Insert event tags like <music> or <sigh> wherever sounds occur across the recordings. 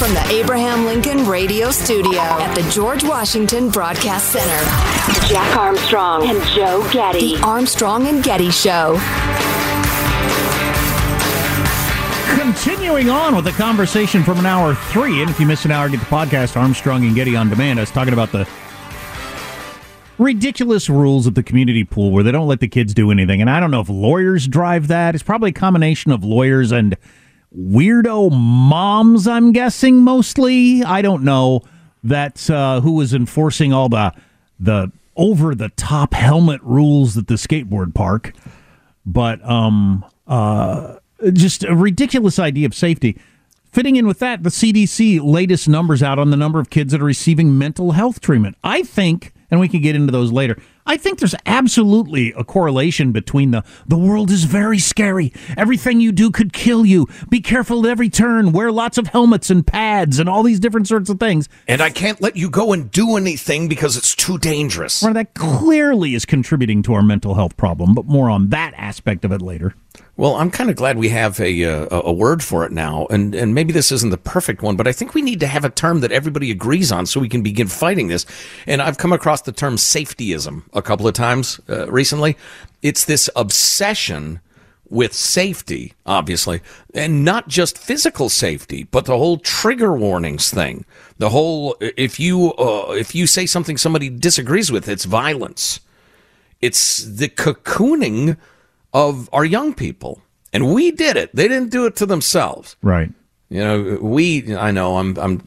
From the Abraham Lincoln Radio Studio at the George Washington Broadcast Center, Jack Armstrong and Joe Getty. The Armstrong and Getty Show. Continuing on with the conversation from an hour three, and if you miss an hour, get the podcast Armstrong and Getty on demand. I was talking about the ridiculous rules of the community pool where they don't let the kids do anything. And I don't know if lawyers drive that. It's probably a combination of lawyers and weirdo moms, I'm guessing mostly. I don't know. That's uh, who was enforcing all the the over the top helmet rules at the skateboard park. But um, uh, just a ridiculous idea of safety. Fitting in with that, the CDC latest numbers out on the number of kids that are receiving mental health treatment. I think, and we can get into those later. I think there's absolutely a correlation between the the world is very scary. Everything you do could kill you. Be careful at every turn. Wear lots of helmets and pads and all these different sorts of things. And I can't let you go and do anything because it's too dangerous. Well, that clearly is contributing to our mental health problem, but more on that aspect of it later. Well, I'm kind of glad we have a, uh, a a word for it now, and and maybe this isn't the perfect one, but I think we need to have a term that everybody agrees on so we can begin fighting this. And I've come across the term safetyism a couple of times uh, recently. It's this obsession with safety, obviously, and not just physical safety, but the whole trigger warnings thing. The whole if you uh, if you say something somebody disagrees with, it's violence. It's the cocooning of our young people. And we did it. They didn't do it to themselves. Right. You know, we, I know I'm, I'm,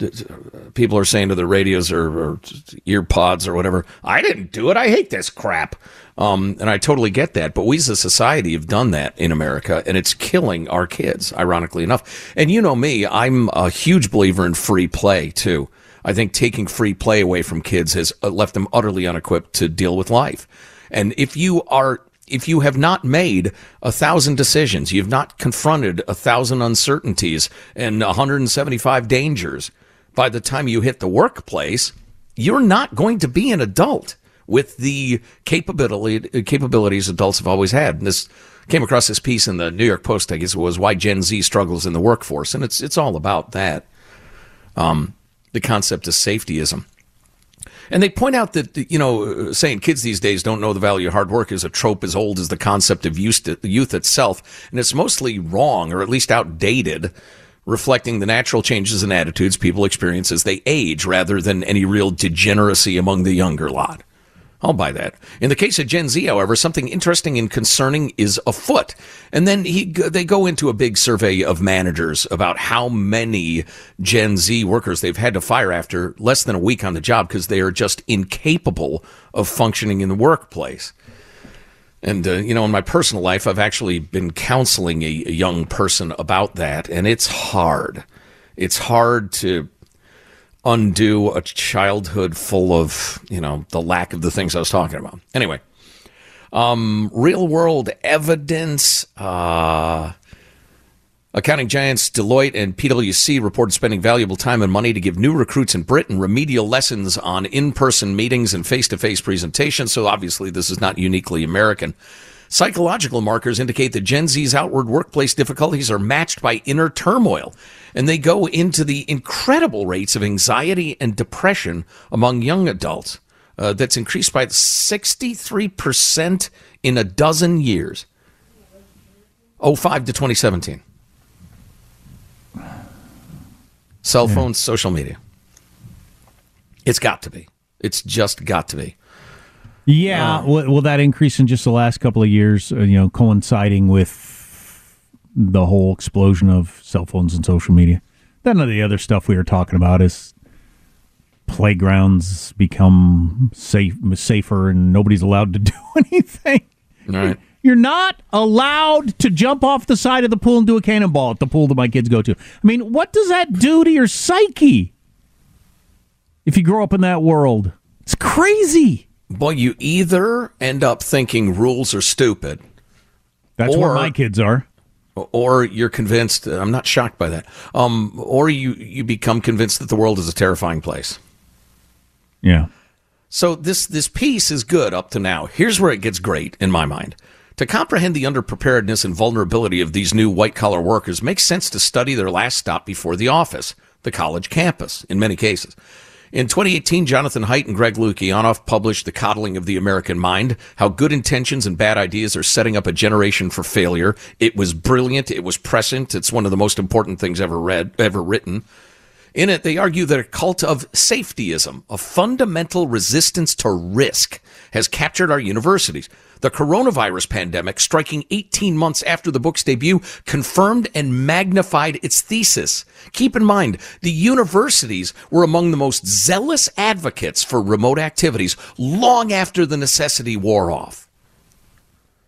people are saying to the radios or, or ear pods or whatever, I didn't do it. I hate this crap. Um, and I totally get that. But we as a society have done that in America and it's killing our kids, ironically enough. And you know me, I'm a huge believer in free play too. I think taking free play away from kids has uh, left them utterly unequipped to deal with life. And if you are if you have not made a thousand decisions, you've not confronted a thousand uncertainties and 175 dangers by the time you hit the workplace, you're not going to be an adult with the capability capabilities adults have always had. And this came across this piece in the New York Post, I guess it was why Gen Z struggles in the workforce, and it's it's all about that. Um, the concept of safetyism. And they point out that, you know, saying kids these days don't know the value of hard work is a trope as old as the concept of youth, itself. And it's mostly wrong or at least outdated, reflecting the natural changes in attitudes people experience as they age rather than any real degeneracy among the younger lot. I'll buy that. In the case of Gen Z, however, something interesting and concerning is afoot. And then he, they go into a big survey of managers about how many Gen Z workers they've had to fire after less than a week on the job because they are just incapable of functioning in the workplace. And, uh, you know, in my personal life, I've actually been counseling a, a young person about that, and it's hard. It's hard to undo a childhood full of, you know, the lack of the things I was talking about. Anyway, um, real world evidence. Uh, accounting giants Deloitte and PwC reported spending valuable time and money to give new recruits in Britain remedial lessons on in person meetings and face to face presentations. So obviously, this is not uniquely American. Psychological markers indicate that Gen Z's outward workplace difficulties are matched by inner turmoil, and they go into the incredible rates of anxiety and depression among young adults. Uh, that's increased by 63% in a dozen years. 05 to 2017. Cell phones, yeah. social media. It's got to be. It's just got to be. Yeah, uh, will, will, that increase in just the last couple of years? Uh, you know, coinciding with the whole explosion of cell phones and social media. Of the other stuff we were talking about is playgrounds become safe, safer, and nobody's allowed to <laughs> do <laughs> anything. Right. You're not allowed to jump off the side of the pool and do a cannonball at the pool that my kids go to. I mean, what does that do to your psyche if you grow up in that world? It's crazy. Boy, you either end up thinking rules are stupid. That's or, where my kids are. Or you're convinced. I'm not shocked by that. Um, or you you become convinced that the world is a terrifying place. Yeah. So this this piece is good up to now. Here's where it gets great in my mind. To comprehend the underpreparedness and vulnerability of these new white collar workers makes sense to study their last stop before the office, the college campus, in many cases. In 2018, Jonathan Haidt and Greg Lukianoff published The Coddling of the American Mind, how good intentions and bad ideas are setting up a generation for failure. It was brilliant. It was prescient. It's one of the most important things ever read, ever written. In it, they argue that a cult of safetyism, a fundamental resistance to risk, has captured our universities. The coronavirus pandemic, striking 18 months after the book's debut, confirmed and magnified its thesis. Keep in mind, the universities were among the most zealous advocates for remote activities long after the necessity wore off.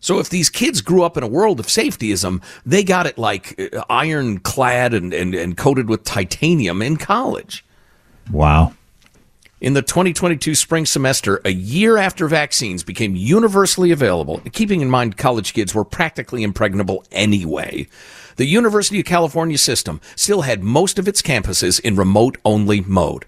So if these kids grew up in a world of safetyism, they got it like uh, ironclad and, and, and coated with titanium in college. Wow. In the 2022 spring semester, a year after vaccines became universally available, keeping in mind college kids were practically impregnable anyway, the University of California system still had most of its campuses in remote only mode.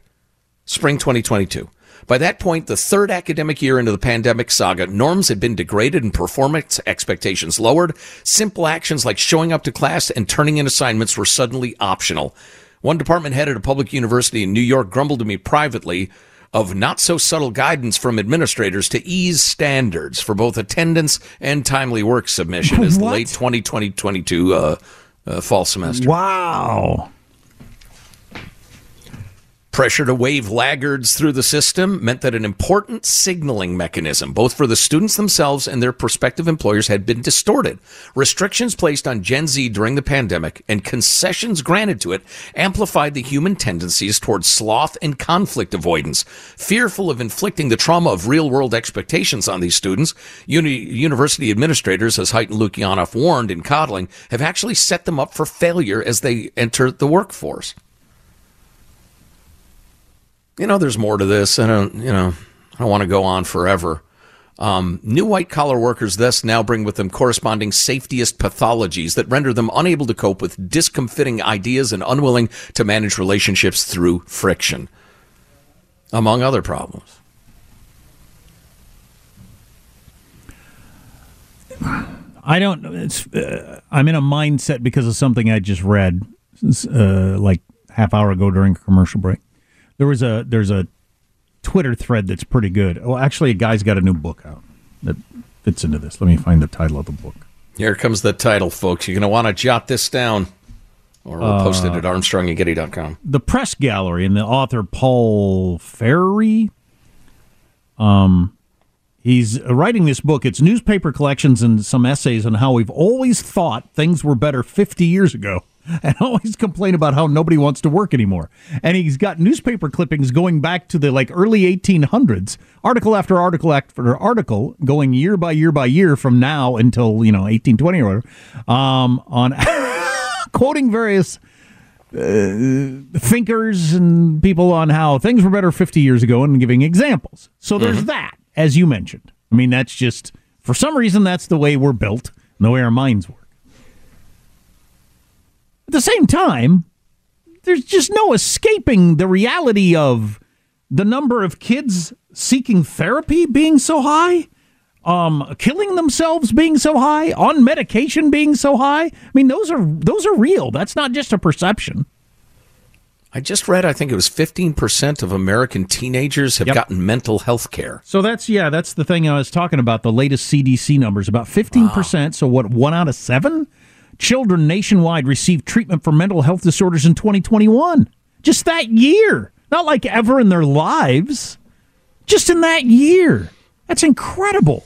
Spring 2022. By that point, the third academic year into the pandemic saga, norms had been degraded and performance expectations lowered. Simple actions like showing up to class and turning in assignments were suddenly optional. One department head at a public university in New York grumbled to me privately of not so subtle guidance from administrators to ease standards for both attendance and timely work submission as the <laughs> late 2020 22 uh, uh, fall semester. Wow. Pressure to wave laggards through the system meant that an important signaling mechanism, both for the students themselves and their prospective employers, had been distorted. Restrictions placed on Gen Z during the pandemic and concessions granted to it amplified the human tendencies towards sloth and conflict avoidance. Fearful of inflicting the trauma of real world expectations on these students, uni- university administrators, as Haidt and Lukianoff warned in coddling, have actually set them up for failure as they enter the workforce you know, there's more to this. I don't, you know, I don't want to go on forever. Um, new white collar workers thus now bring with them corresponding safetyist pathologies that render them unable to cope with discomfiting ideas and unwilling to manage relationships through friction, among other problems. I don't. It's. Uh, I'm in a mindset because of something I just read, uh, like half hour ago during a commercial break. There was a there's a Twitter thread that's pretty good. Well, actually, a guy's got a new book out that fits into this. Let me find the title of the book. Here comes the title, folks. You're going to want to jot this down, or we'll uh, post it at uh, ArmstrongandGetty.com. The Press Gallery and the author Paul Fairie. Um, He's writing this book. It's newspaper collections and some essays on how we've always thought things were better 50 years ago <laughs> and always complain about how nobody wants to work anymore. And he's got newspaper clippings going back to the like early 1800s, article after article after article, going year by year by year from now until, you know, 1820 or whatever, um, on <laughs> quoting various uh, thinkers and people on how things were better 50 years ago and giving examples. So there's that, as you mentioned. I mean, that's just, for some reason, that's the way we're built and the way our minds work. At the same time, there's just no escaping the reality of the number of kids seeking therapy being so high, um, killing themselves being so high, on medication being so high. I mean, those are those are real. That's not just a perception. I just read, I think it was 15% of American teenagers have Yep. gotten mental health care. So that's yeah, that's the thing I was talking about. The latest CDC numbers about fifteen percent. So what? One out of seven children nationwide received treatment for mental health disorders in 2021. Just that year, not like ever in their lives. Just in that year, that's incredible.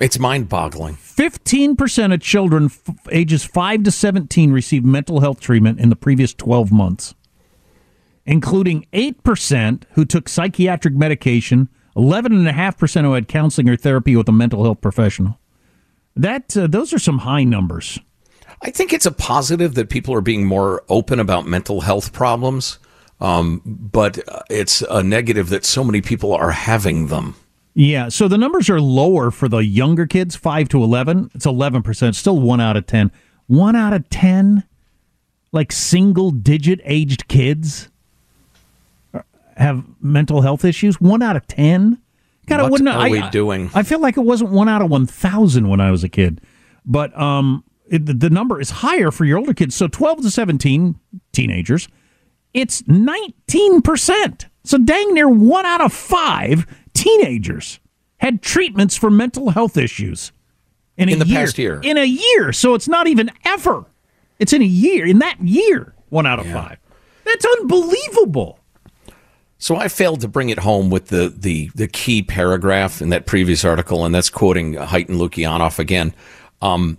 It's mind boggling. 15% of children f- ages 5 to 17 received mental health treatment in the previous 12 months, including 8% who took psychiatric medication, 11.5% who had counseling or therapy with a mental health professional. That uh, those are some high numbers. I think it's a positive that people are being more open about mental health problems, um, but uh, it's a negative that so many people are having them. Yeah, so the numbers are lower for the younger kids, 5 to 11. It's 11%, still 1 out of 10. 1 out of 10 like single digit aged kids have mental health issues. 1 out of 10? God, I What wouldn't are I, we doing? I feel like it wasn't 1 out of 1,000 when I was a kid. But um it, the- number is higher for your older kids. So 12 to 17 teenagers, it's 19%. So dang near 1 out of 5 teenagers had treatments for mental health issues in, In the year. past year. In a year. So it's not even ever. It's in a year. In that year, 1 out of 5. That's unbelievable. So I failed to bring it home with the, the, the key paragraph in that previous article, and that's quoting Haidt and Lukianoff again. Um,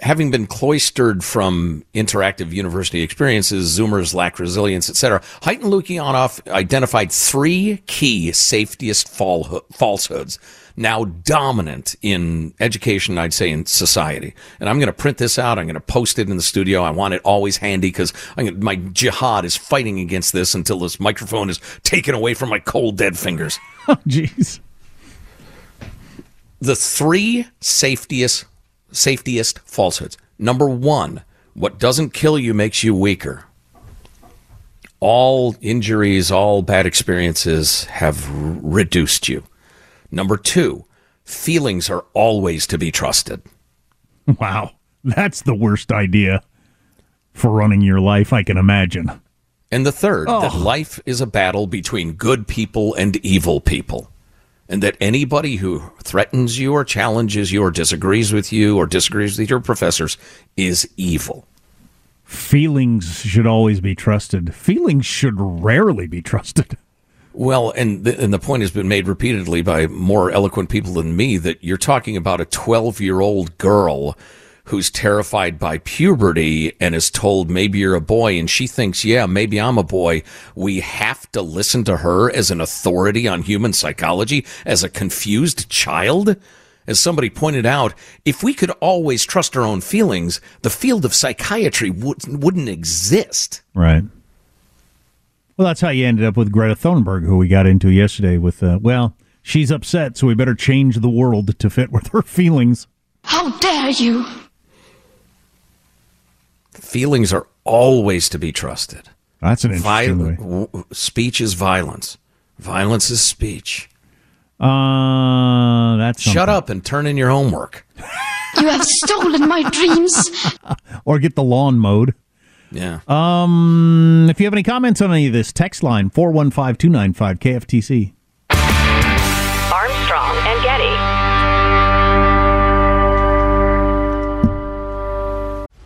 having been cloistered from interactive university experiences, Zoomers lack resilience, etc., Haidt and Lukianoff identified three key safetyist fall- falsehoods now dominant in education, I'd say in society. And I'm going to print this out. I'm going to post it in the studio. I want it always handy because my jihad is fighting against this until this microphone is taken away from my cold, dead fingers. <laughs> Oh, jeez. the three safetyist safetyist falsehoods. Number one, what doesn't kill you makes you weaker. All injuries, all bad experiences have reduced you. Number two, feelings are always to be trusted. Wow. That's the worst idea for running your life, I can imagine. And the third, that oh. life is a battle between good people and evil people. And that anybody who threatens you or challenges you or disagrees with you or disagrees with your professors is evil. Feelings should always be trusted. Feelings should rarely be trusted. <laughs> Well, and the, and the point has been made repeatedly by more eloquent people than me that you're talking about a 12 year old girl who's terrified by puberty and is told maybe you're a boy and she thinks, yeah, maybe I'm a boy. We have to listen to her as an authority on human psychology as a confused child. As somebody pointed out, if we could always trust our own feelings, the field of psychiatry would, wouldn't exist. Right. Well, that's how you ended up with Greta Thunberg, who we got into yesterday with, uh, well, she's upset, so we better change the world to fit with her feelings. How dare you! Feelings are always to be trusted. That's an interesting Vi- way. w- speech is violence. Violence is speech. Uh, that's Shut up and turn in your homework. You have stolen my dreams! <laughs> Or get the lawn mowed. Yeah. Um, if you have any comments on any of this, text line 415 295 KFTC.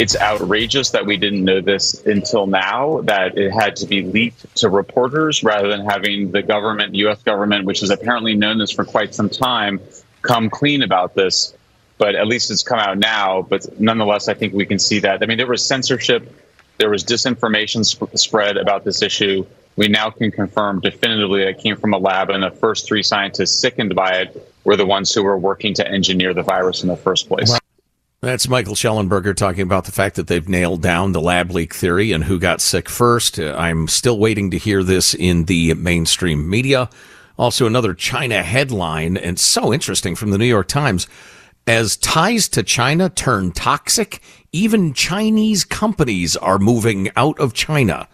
It's outrageous that we didn't know this until now, that it had to be leaked to reporters rather than having the government, the U.S. government, which has apparently known this for quite some time, come clean about this. But at least it's come out now. But nonetheless, I think we can see that. I mean, there was censorship, there was disinformation sp- spread about this issue. We now can confirm definitively that it came from a lab, and the first three scientists sickened by it were the ones who were working to engineer the virus in the first place. That's Michael Shellenberger talking about the fact that they've nailed down the lab leak theory and who got sick first. Uh, I'm still waiting to hear this in the mainstream media. Also, another China headline, and so interesting from the New York Times. As ties to China turn toxic, even Chinese companies are moving out of China.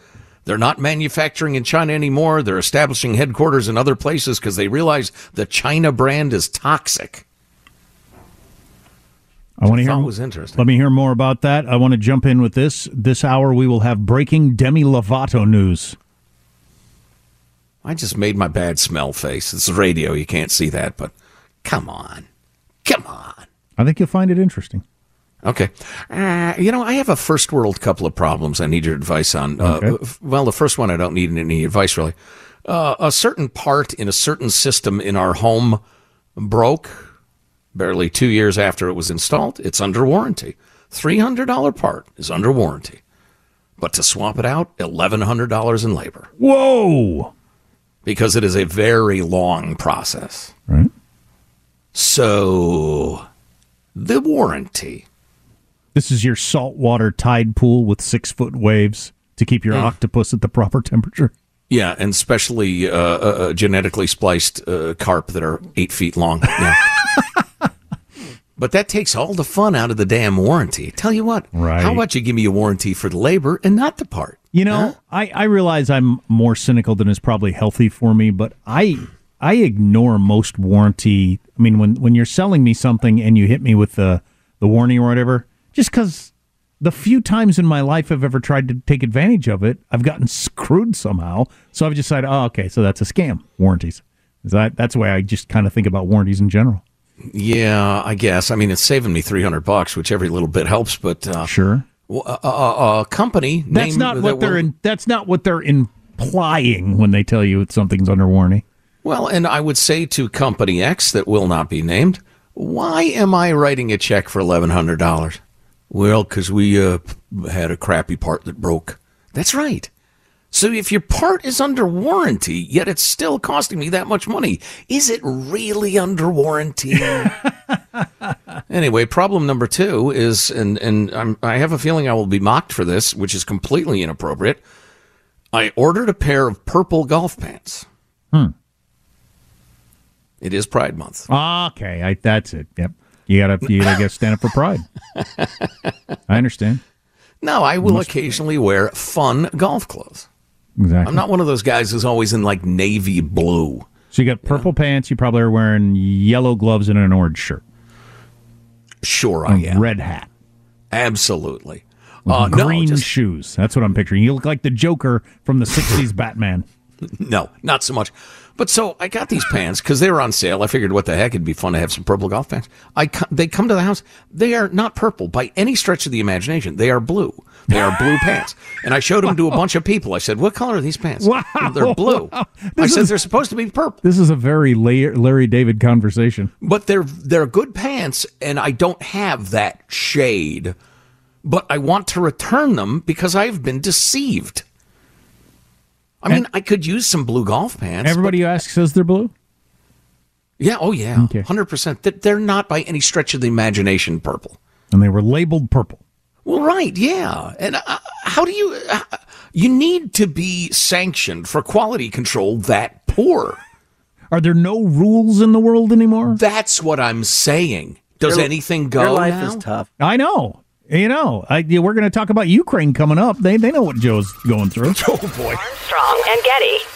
They're not manufacturing in China anymore. They're establishing headquarters in other places because they realize the China brand is toxic. I want to hear. That was interesting. Let me hear more about that. I want to jump in with this. This hour, we will have breaking Demi Lovato news. I just made my bad smell face. It's radio. You can't see that, but come on. Come on. I think you'll find it interesting. Okay. Uh, you know, I have a first world couple of problems I need your advice on. Okay. Uh, well, the first one I don't need any advice really. Uh, a certain part in a certain system in our home broke barely two years after it was installed. It's under warranty. $300 part is under warranty. But to swap it out, $1,100 in labor. Whoa! Because it is a very long process. Right. So, the warranty. This is your saltwater tide pool with six foot waves to keep your Mm. octopus at the proper temperature. Yeah, and especially uh, uh, uh, genetically spliced uh, carp that are eight feet long. Yeah. <laughs> but that takes all the fun out of the damn warranty. Tell you what, Right. how about you give me a warranty for the labor and not the part? You know, I, I realize I'm more cynical than is probably healthy for me, but I I ignore most warranty. I mean, when when you're selling me something and you hit me with the the warning or whatever, just because the few times in my life I've ever tried to take advantage of it, I've gotten screwed somehow. So I've decided, oh, okay, so that's a scam. Warranties. Is that that's the way I just kind of think about warranties in general. Yeah, I guess. I mean, it's saving me three hundred bucks, which every little bit helps. But uh, sure, a, a, a company. That's named- not that what they're will- in. That's not what they're implying when they tell you that something's under warranty. Well, and I would say to Company X that will not be named, why am I writing a check for eleven hundred dollars? Well, because we uh, had a crappy part that broke. That's right. So if your part is under warranty, yet it's still costing me that much money, is it really under warranty? <laughs> anyway, problem number two is, and and I'm, I have a feeling I will be mocked for this, which is completely inappropriate. I ordered a pair of purple golf pants. Hmm. It is Pride Month. Okay, I, that's it. Yep. You gotta you gotta get stand up for pride. <laughs> I understand. No, I will occasionally wear fun golf clothes. Exactly. I'm not one of those guys who's always in like navy blue. So you got purple pants. You probably are wearing yellow gloves and an orange shirt. Sure, I am. red hat. Absolutely. Uh, no, green just- shoes. That's what I'm picturing. You look like the Joker from the '60s Batman. <laughs> No, not so much. But so I got these pants because they were on sale. I figured, what the heck, it'd be fun to have some purple golf pants. I they come to the house. They are not purple by any stretch of the imagination. They are blue. They are blue pants. And I showed them to a bunch of people. I said, "What color are these pants?" Wow. they're blue. Wow. I This said they're supposed to be purple. This is a very Larry David conversation. but they're they're good pants and I don't have that shade but I want to return them because I've been deceived. I mean, I could use some blue golf pants. Everybody you ask says they're blue. Yeah, oh yeah. 100%. That they're not by any stretch of the imagination purple. And they were labeled purple. Well, right, yeah. And uh, how do you uh, you need to be sanctioned for quality control that poor? Are there no rules in the world anymore? That's what I'm saying. Does Your- anything go your life now? is tough. I know. You know, I, we're going to talk about Ukraine coming up. They they know what Joe's going through. <laughs> Oh boy. Strong and Getty.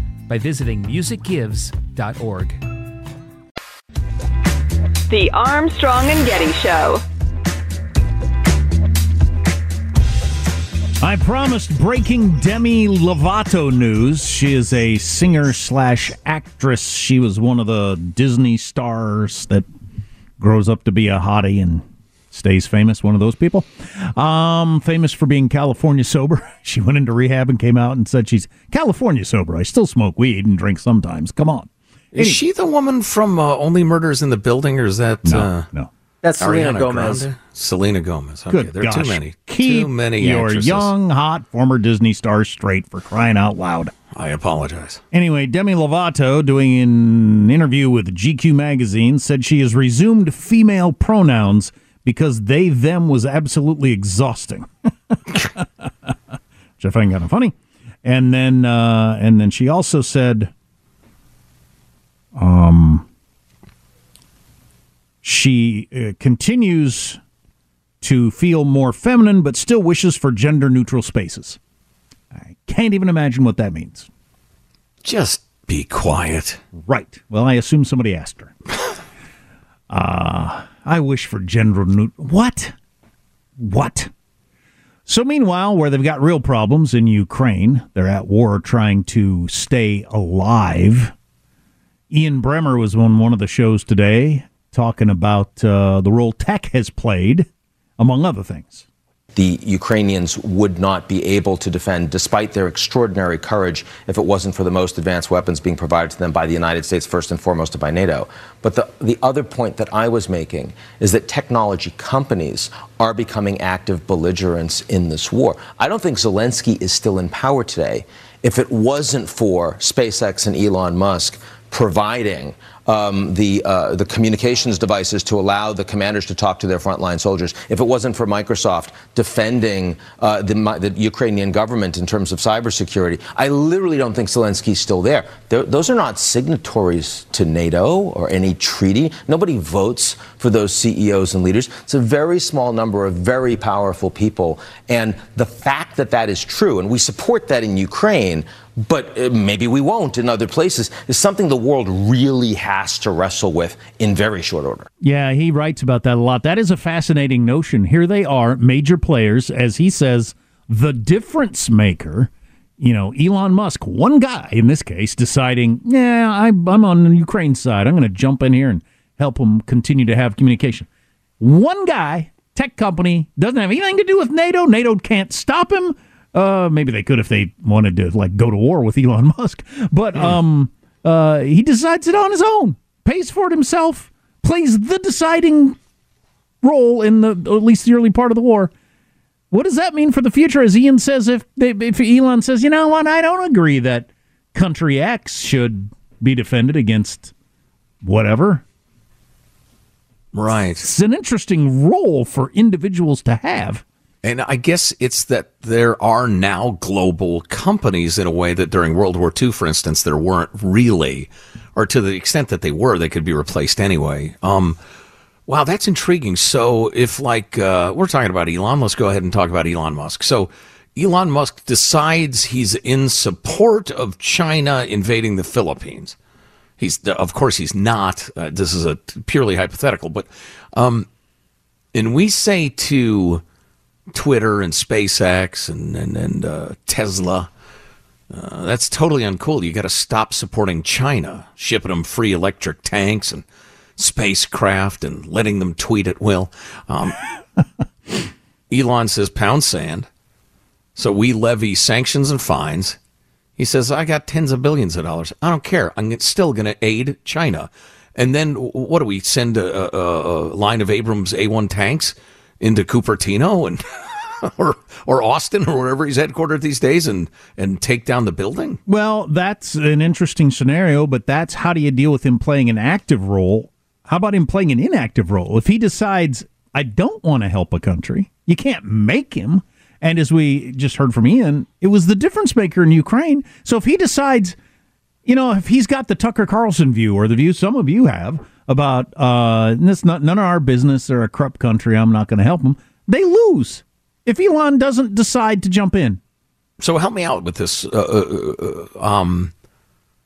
by visiting musicgives.org. The Armstrong and Getty Show. I promised breaking Demi Lovato news. She is a singer slash actress. She was one of the Disney stars that grows up to be a hottie and stays famous. One of those people. Um, famous for being California sober. <laughs> She went into rehab and came out and said she's California sober. I still smoke weed and drink sometimes. Come on. Is she the woman from uh, Only Murders in the Building, or is that No, uh, no. That's Selena Ariana Gomez. Grande? Selena Gomez. Okay, Good there gosh. too many. Keep too many your actresses. young, hot former Disney stars straight for crying out loud. I apologize. Anyway, Demi Lovato, doing an interview with GQ magazine, said she has resumed female pronouns because they them was absolutely exhausting. <laughs> Which I find kind of funny. And then, uh, and then she also said, um, she uh, continues to feel more feminine, but still wishes for gender neutral spaces. I can't even imagine what that means. Just be quiet. Right. Well, I assume somebody asked her. <laughs> uh, I wish for General neutral. What? What? So, meanwhile, where they've got real problems in Ukraine, they're at war trying to stay alive. Ian Bremmer was on one of the shows today talking about uh, the role tech has played, among other things. The Ukrainians would not be able to defend, despite their extraordinary courage, if it wasn't for the most advanced weapons being provided to them by the United States, first and foremost, and by NATO. But the, the other point that I was making is that technology companies are becoming active belligerents in this war. I don't think Zelensky is still in power today if it wasn't for SpaceX and Elon Musk providing um, the uh, the communications devices to allow the commanders to talk to their frontline soldiers. If it wasn't for Microsoft defending uh, the, the Ukrainian government in terms of cybersecurity, I literally don't think Zelensky's still there. They're, those are not signatories to NATO or any treaty. Nobody votes for those CEOs and leaders. It's a very small number of very powerful people, and the fact that that is true, and we support that in Ukraine but uh, maybe we won't in other places, is something the world really has to wrestle with in very short order. Yeah, he writes about that a lot. That is a fascinating notion. Here they are, major players, as he says, the difference maker. You know, Elon Musk, one guy in this case, deciding, yeah, I, I'm on the Ukraine side. I'm going to jump in here and help them continue to have communication. One guy, tech company, doesn't have anything to do with NATO. NATO can't stop him. Uh, maybe they could if they wanted to like go to war with Elon <laughs> Musk. But um, uh, he decides it on his own, pays for it himself, plays the deciding role in the at least the early part of the war. What does that mean for the future? As Ian says, if they, if Elon says, you know what, I don't agree that country X should be defended against whatever. Right. It's an interesting role for individuals to have. And I guess it's that there are now global companies in a way that during World War II, for instance, there weren't really, or to the extent that they were, they could be replaced anyway. Um, wow, that's intriguing. So if like uh, we're talking about Elon, let's go ahead and talk about Elon Musk. So Elon Musk decides he's in support of China invading the Philippines. He's of course he's not. Uh, this is a purely hypothetical, but um, and we say to Twitter and SpaceX and and, and uh, Tesla. Uh, that's totally uncool. You got to stop supporting China, shipping them free electric tanks and spacecraft and letting them tweet at will. Um, <laughs> Elon says pound sand. So we levy sanctions and fines. He says, I got tens of billions of dollars. I don't care. I'm still going to aid China. And then what do we send a, a, a line of Abrams A1 tanks into Cupertino and <laughs> or or Austin or wherever he's headquartered these days and and take down the building? Well, that's an interesting scenario, but that's how do you deal with him playing an active role? How about him playing an inactive role? If he decides I don't want to help a country, you can't make him. And as we just heard from Ian, it was the difference maker in Ukraine. So if he decides, you know, if he's got the Tucker Carlson view or the view some of you have about uh, this, not none of our business, they're a corrupt country, I'm not going to help them, they lose if Elon doesn't decide to jump in. So help me out with this. Uh, uh, uh, um,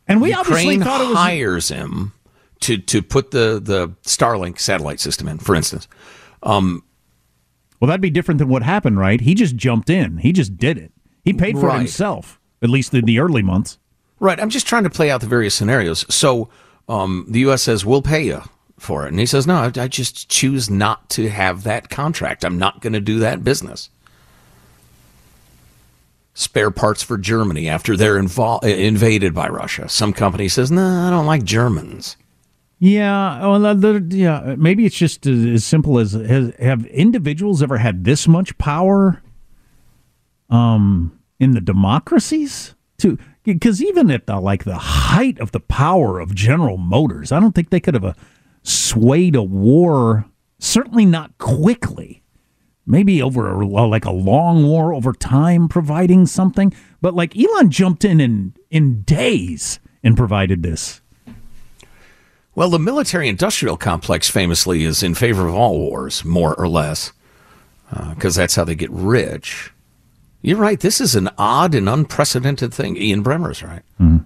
and we Ukraine obviously thought it was hires him to to put the the Starlink satellite system in, for instance. Um, Well, that'd be different than what happened, right? He just jumped in. He just did it. He paid for Right. it himself, at least in the early months. Right. I'm just trying to play out the various scenarios. So um, the U.S. says, we'll pay you for it. And he says, no, I, I just choose not to have that contract. I'm not going to do that business. spare parts for Germany after they're invol- invaded by Russia. Some company says, "No, I don't like Germans." Yeah, well, the, yeah, maybe it's just as, as simple as has, have individuals ever had this much power um, in the democracies? To because even at the like the height of the power of General Motors, I don't think they could have uh, swayed a war. Certainly not quickly. Maybe over a, like a long war over time, providing something. But like Elon jumped in in in days and provided this. Well, the military industrial complex famously is in favor of all wars, more or less, because uh, that's how they get rich. You're right. This is an odd and unprecedented thing. Ian Bremmer's right. Mm-hmm.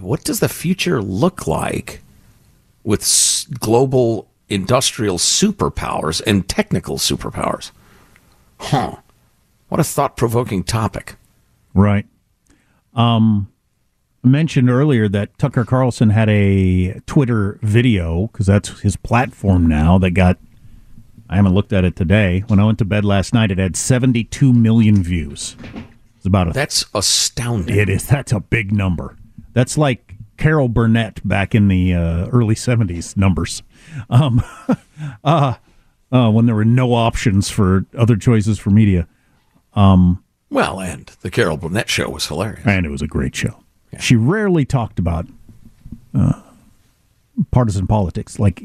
What does the future look like with s- global industrial superpowers and technical superpowers? Huh. What a thought provoking topic. Right. Um, I mentioned earlier that Tucker Carlson had a Twitter video because that's his platform now that got I haven't looked at it today. When I went to bed last night, it had 72 million views. It's about a, That's astounding. It is. That's a big number. That's like Carol Burnett back in the uh, early 70s numbers. Um, <laughs> uh, uh, when there were no options for other choices for media. Um, well, and the Carol Burnett show was hilarious. And it was a great show. Yeah. She rarely talked about uh, partisan politics like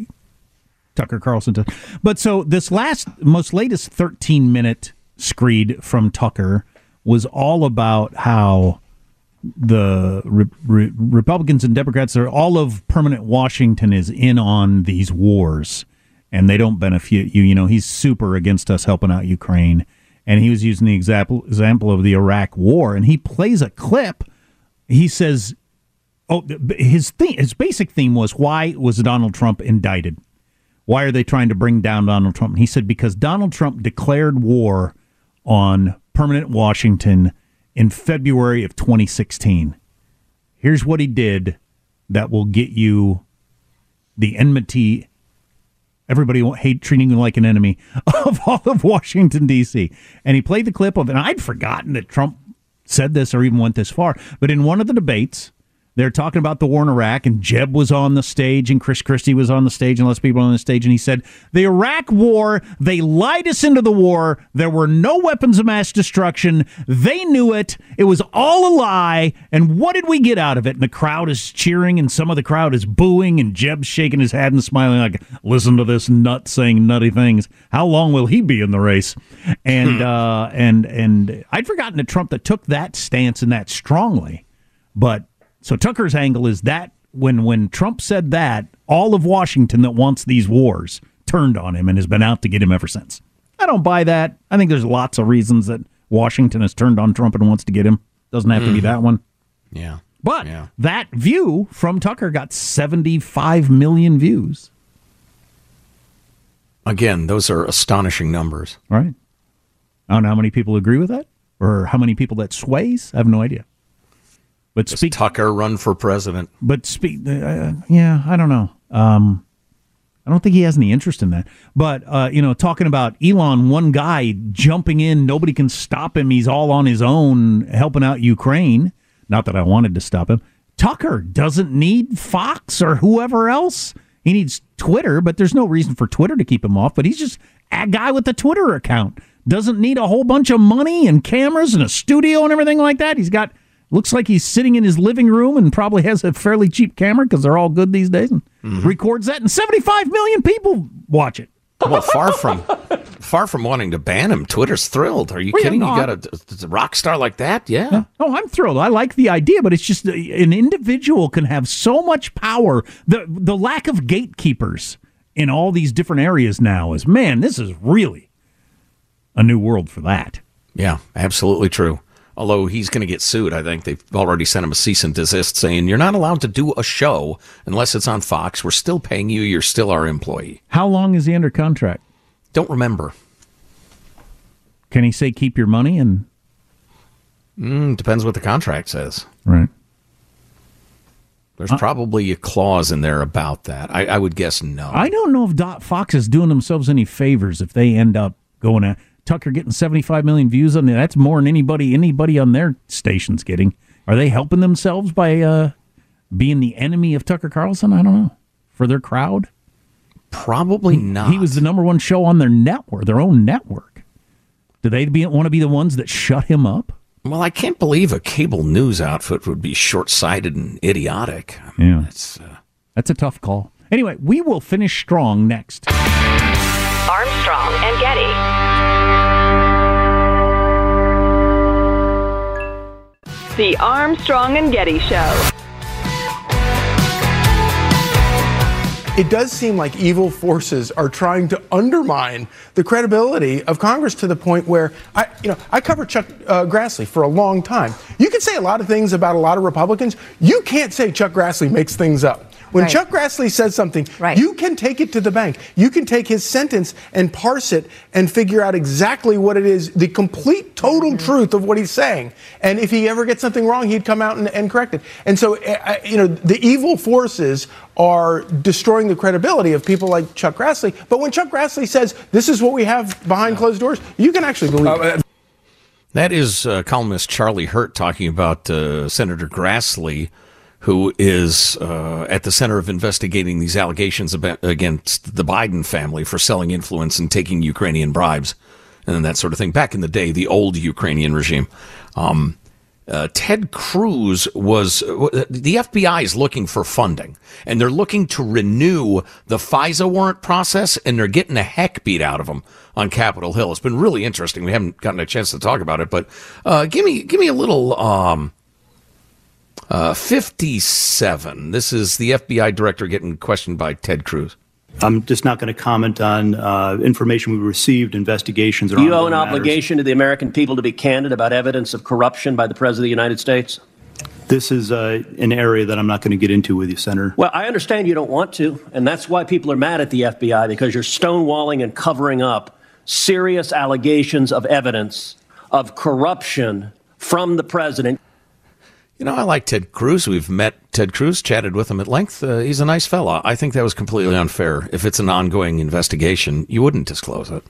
Tucker Carlson does. But so this last, most latest 13 minute screed from Tucker was all about how the re- re- Republicans and Democrats are all of permanent Washington is in on these wars and they don't benefit you. You know, he's super against us helping out Ukraine. And he was using the example example of the Iraq war and he plays a clip. He says, "Oh, his theme, his basic theme was why was Donald Trump indicted?" Why are they trying to bring down Donald Trump? And he said, because Donald Trump declared war on permanent Washington in February of 2016. Here's what he did that will get you the enmity, everybody will hate treating you like an enemy <laughs> of all of Washington, D.C. And he played the clip of, and I'd forgotten that Trump said this or even went this far, but in one of the debates, they're talking about the war in Iraq, and Jeb was on the stage, and Chris Christie was on the stage, and less people on the stage, and he said, The Iraq war, they lied us into the war. There were no weapons of mass destruction. They knew it. It was all a lie. And what did we get out of it? And the crowd is cheering, and some of the crowd is booing, and Jeb's shaking his head and smiling, like, Listen to this nut saying nutty things. How long will he be in the race? And, uh, and, and I'd forgotten that Trump that took that stance and that strongly. But so Tucker's angle is that when when Trump said that, all of Washington that wants these wars turned on him and has been out to get him ever since. I don't buy that. I think there's lots of reasons that Washington has turned on Trump and wants to get him. Doesn't have mm. to be that one. Yeah. But yeah. that view from Tucker got 75 million views. Again, those are astonishing numbers. Right. I don't know how many people agree with that or how many people that sways. I have no idea. But Does speak Tucker run for president. But speak, uh, yeah, I don't know. Um, I don't think he has any interest in that. But uh, you know, talking about Elon, one guy jumping in, nobody can stop him. He's all on his own, helping out Ukraine. Not that I wanted to stop him. Tucker doesn't need Fox or whoever else. He needs Twitter, but there's no reason for Twitter to keep him off. But he's just a guy with a Twitter account. Doesn't need a whole bunch of money and cameras and a studio and everything like that. He's got Looks like he's sitting in his living room and probably has a fairly cheap camera because they're all good these days and mm-hmm. records that, and 75 million people watch it. Well, far from far from wanting to ban him, Twitter's thrilled. Are you well, kidding? You got a, a, rock star like that? Yeah. yeah. Oh, I'm thrilled. I like the idea, but it's just uh, an individual can have so much power. The the lack of gatekeepers in all these different areas now is man, this is really a new world for that. Yeah, absolutely true. Although he's going to get sued, I think they've already sent him a cease and desist saying you're not allowed to do a show unless it's on Fox. We're still paying you. You're still our employee. How long is he under contract? Don't remember. Can he say keep your money and? Mm, depends what the contract says. Right. There's uh, probably a clause in there about that. I, I, would guess no. I don't know if Dot Fox is doing themselves any favors if they end up going at Tucker getting 75 million views on it. That's more than anybody anybody on their station's getting. Are they helping themselves by uh, being the enemy of Tucker Carlson? I don't know. For their crowd? Probably not. He was the number one show on their network, their own network. Do they be, want to be the ones that shut him up? Well, I can't believe a cable news outfit would be short sighted and idiotic. Yeah. That's, uh, That's a tough call. Anyway, we will finish strong next. Armstrong and Getty. The Armstrong and Getty Show. It does seem like evil forces are trying to undermine the credibility of Congress to the point where I, you know, I covered Chuck uh, Grassley for a long time. You can say a lot of things about a lot of Republicans. You can't say Chuck Grassley makes things up. When Right. Chuck Grassley says something, you can take it to the bank. You can take his sentence and parse it and figure out exactly what it is, the complete, total truth of what he's saying. And if he ever gets something wrong, he'd come out and, and correct it. And so, uh, uh, you know, the evil forces are destroying the credibility of people like Chuck Grassley. But when Chuck Grassley says, this is what we have behind closed doors, you can actually believe it. That is uh, columnist Charlie Hurt talking about uh, Senator Grassley, who is uh, at the center of investigating these allegations about, against the Biden family for selling influence and taking Ukrainian bribes and that sort of thing. Back in the day, the old Ukrainian regime. Um, uh, Ted Cruz was uh, the FBI is looking for funding, and they're looking to renew the FISA warrant process, and they're getting a heck beat out of them on Capitol Hill. It's been really interesting. We haven't gotten a chance to talk about it, but uh, give me give me a little um, uh, fifty-seven. This is the FBI director getting questioned by Ted Cruz. I'm just not going to comment on uh, information we received, investigations, or Do you owe an matters. obligation to the American people to be candid about evidence of corruption by the President of the United States? This is uh, an area that I'm not going to get into with you, Senator. Well, I understand you don't want to, and that's why people are mad at the FBI because you're stonewalling and covering up serious allegations of evidence of corruption from the president. You know, I like Ted Cruz. We've met Ted Cruz, chatted with him at length. Uh, he's a nice fella. I think that was completely unfair. If it's an ongoing investigation, you wouldn't disclose it.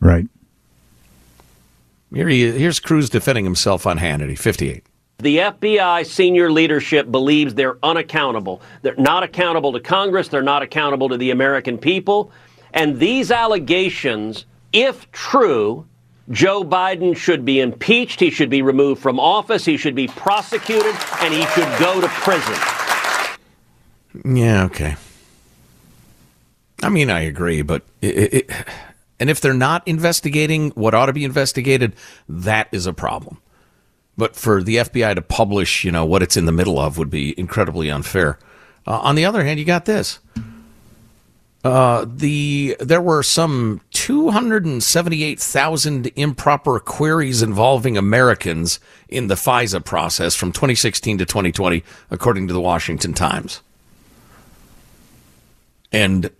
Right. Here he is. Here's Cruz defending himself on Hannity, 58. The FBI senior leadership believes they're unaccountable. They're not accountable to Congress, they're not accountable to the American people. And these allegations, if true, Joe Biden should be impeached, he should be removed from office, he should be prosecuted, and he should go to prison. Yeah, okay. I mean, I agree, but it, it, and if they're not investigating what ought to be investigated, that is a problem. But for the FBI to publish, you know, what it's in the middle of would be incredibly unfair. Uh, on the other hand, you got this. Uh, the there were some 278,000 improper queries involving Americans in the FISA process from 2016 to 2020, according to the Washington Times. And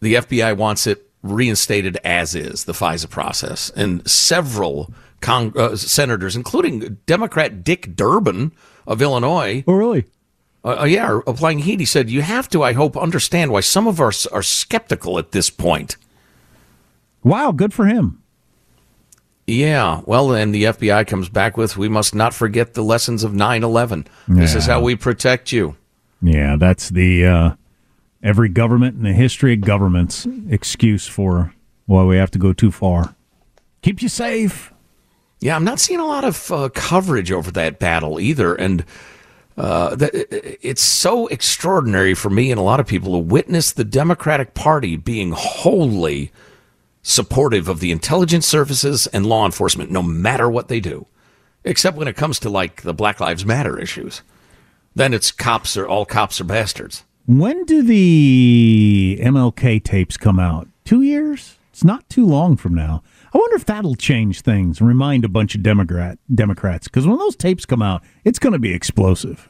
the FBI wants it reinstated as is, the FISA process. And several con- uh, senators, including Democrat Dick Durbin of Illinois. Oh, really? Uh, uh, yeah, applying heat. He said, You have to, I hope, understand why some of us are skeptical at this point. Wow, good for him. Yeah, well, and the FBI comes back with, We must not forget the lessons of 9 11. This is how we protect you. Yeah, that's the uh, every government in the history of governments excuse for why we have to go too far. Keep you safe. Yeah, I'm not seeing a lot of uh, coverage over that battle either, and uh, that, it's so extraordinary for me and a lot of people to witness the Democratic Party being wholly supportive of the intelligence services and law enforcement, no matter what they do, except when it comes to like the Black Lives Matter issues. Then it's cops are all cops are bastards. When do the MLK tapes come out? Two years? It's not too long from now. I wonder if that'll change things remind a bunch of Democrat Democrats because when those tapes come out, it's going to be explosive.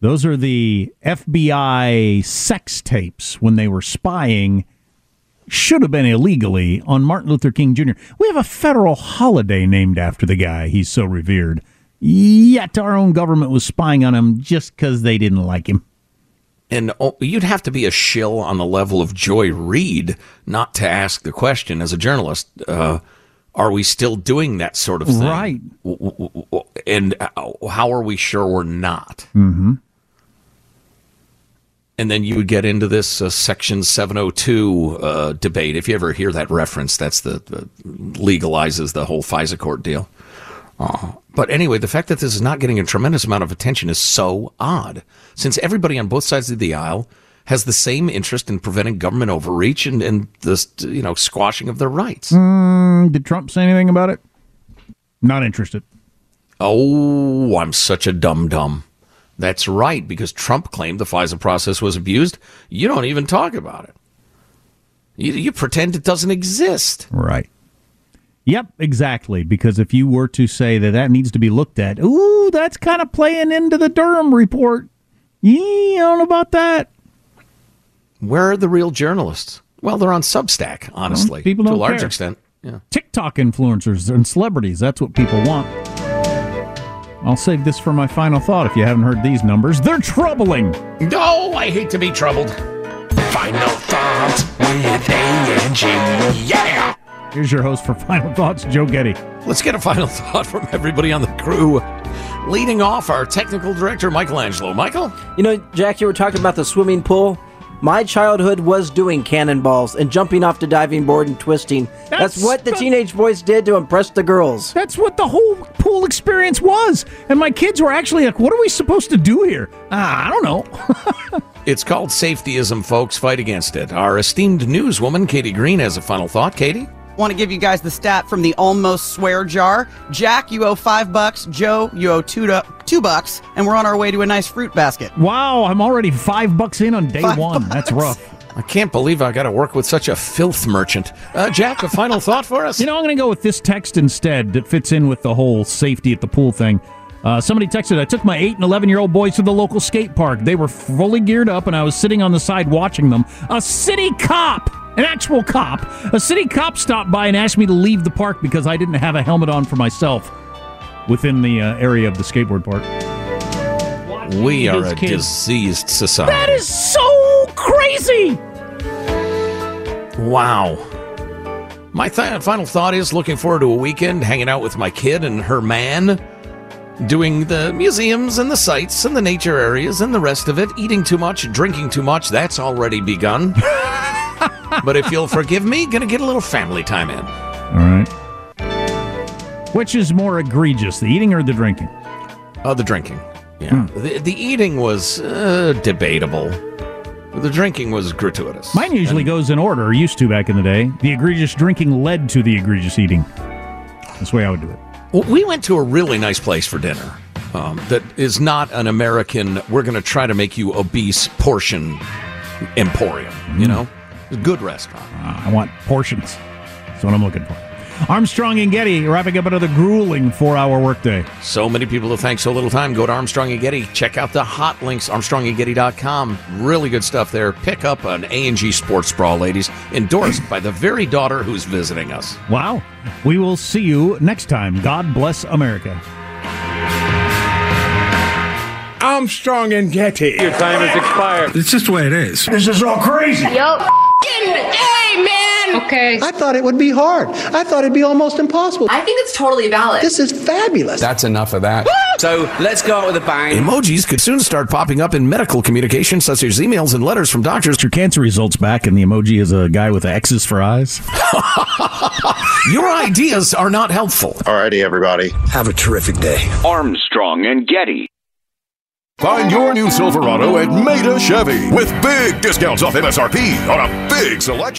Those are the FBI sex tapes when they were spying. Should have been illegally on Martin Luther King Jr. We have a federal holiday named after the guy. He's so revered. Yet our own government was spying on him just because they didn't like him. And oh, you'd have to be a shill on the level of Joy Reid not to ask the question as a journalist. Uh, are we still doing that sort of thing? Right. And uh, how are we sure we're not? Mm-hmm. And then you would get into this uh, Section 702 uh, debate. If you ever hear that reference, that's the, the legalizes the whole FISA court deal. Uh, but anyway, the fact that this is not getting a tremendous amount of attention is so odd, since everybody on both sides of the aisle has the same interest in preventing government overreach and, and the you know squashing of their rights. Mm, did Trump say anything about it? Not interested. Oh, I'm such a dum dum. That's right, because Trump claimed the FISA process was abused. You don't even talk about it. You, you pretend it doesn't exist. Right. Yep, exactly. Because if you were to say that that needs to be looked at, ooh, that's kind of playing into the Durham report. Yeah, I don't know about that. Where are the real journalists? Well, they're on Substack, honestly, well, people to a large care. extent. Yeah. TikTok influencers and celebrities. That's what people want. I'll save this for my final thought if you haven't heard these numbers. They're troubling. No, I hate to be troubled. Final thoughts with A and G. Yeah. Here's your host for Final Thoughts, Joe Getty. Let's get a final <laughs> thought from everybody on the crew. Leading off, our technical director, Michelangelo. Michael? You know, Jack, you were talking about the swimming pool. My childhood was doing cannonballs and jumping off the diving board and twisting. That's, That's what the the- teenage boys did to impress the girls. That's what the whole pool experience was. And my kids were actually like, what are we supposed to do here? Ah, I don't know. <laughs> It's called safetyism, folks. Fight against it. Our esteemed newswoman, Katie Green, has a final thought. Katie? Want to give you guys the stat from the almost swear jar. Jack, you owe five bucks. Joe, you owe two, du- two bucks. And we're on our way to a nice fruit basket. wow, I'm already five bucks in on day Five one. That's rough. I can't believe I got to work with such a filth merchant. Uh, Jack, a final <laughs> thought for us? You know, I'm going to go with this text instead that fits in with the whole safety at the pool thing. Uh, somebody texted, I took my 8 and 11 year old boys to the local skate park. They were fully geared up, and I was sitting on the side watching them. A city cop, an actual cop, a city cop stopped by and asked me to leave the park because I didn't have a helmet on for myself within the uh, area of the skateboard park. we are a kids. diseased society. That is so crazy! Wow. My th- final thought is looking forward to a weekend hanging out with my kid and her man, doing the museums and the sites and the nature areas and the rest of it, eating too much, drinking too much. That's already begun. <laughs> but if you'll forgive me, gonna get a little family time in. All right. Which is more egregious, the eating or the drinking? Oh, the drinking. Yeah. The, the eating was uh, debatable. The drinking was gratuitous. Mine usually goes in order, or used to back in the day. The egregious drinking led to the egregious eating. That's the way I would do it. Well, we went to a really nice place for dinner um, that is not an American, we're going to try to make you obese portion emporium, you know? A good restaurant. Uh, I want portions. That's what I'm looking for. Armstrong and Getty wrapping up another grueling four hour workday. So many people to thank, so little time. Go to Armstrong and Getty. Check out the hot links, armstrongandgetty.com. Really good stuff there. Pick up an A&G Sports Bra, ladies, endorsed by the very daughter who's visiting us. Wow. We will see you next time. God bless America. Armstrong and Getty. Your time has expired. It's just the way it is. This is all crazy. Yo, hey, man. Okay. I thought it would be hard. I thought it'd be almost impossible. I think it's totally valid. This is fabulous. That's enough of that. so let's go out with a bang. Emojis could soon start popping up in medical communication, such as emails and letters from doctors. Your cancer results back, and the emoji is a guy with X's for eyes. <laughs> Your ideas are not helpful. Alrighty, everybody. Have a terrific day. Armstrong and Getty. Find your new Silverado at Maita Chevy with big discounts off MSRP on a big selection.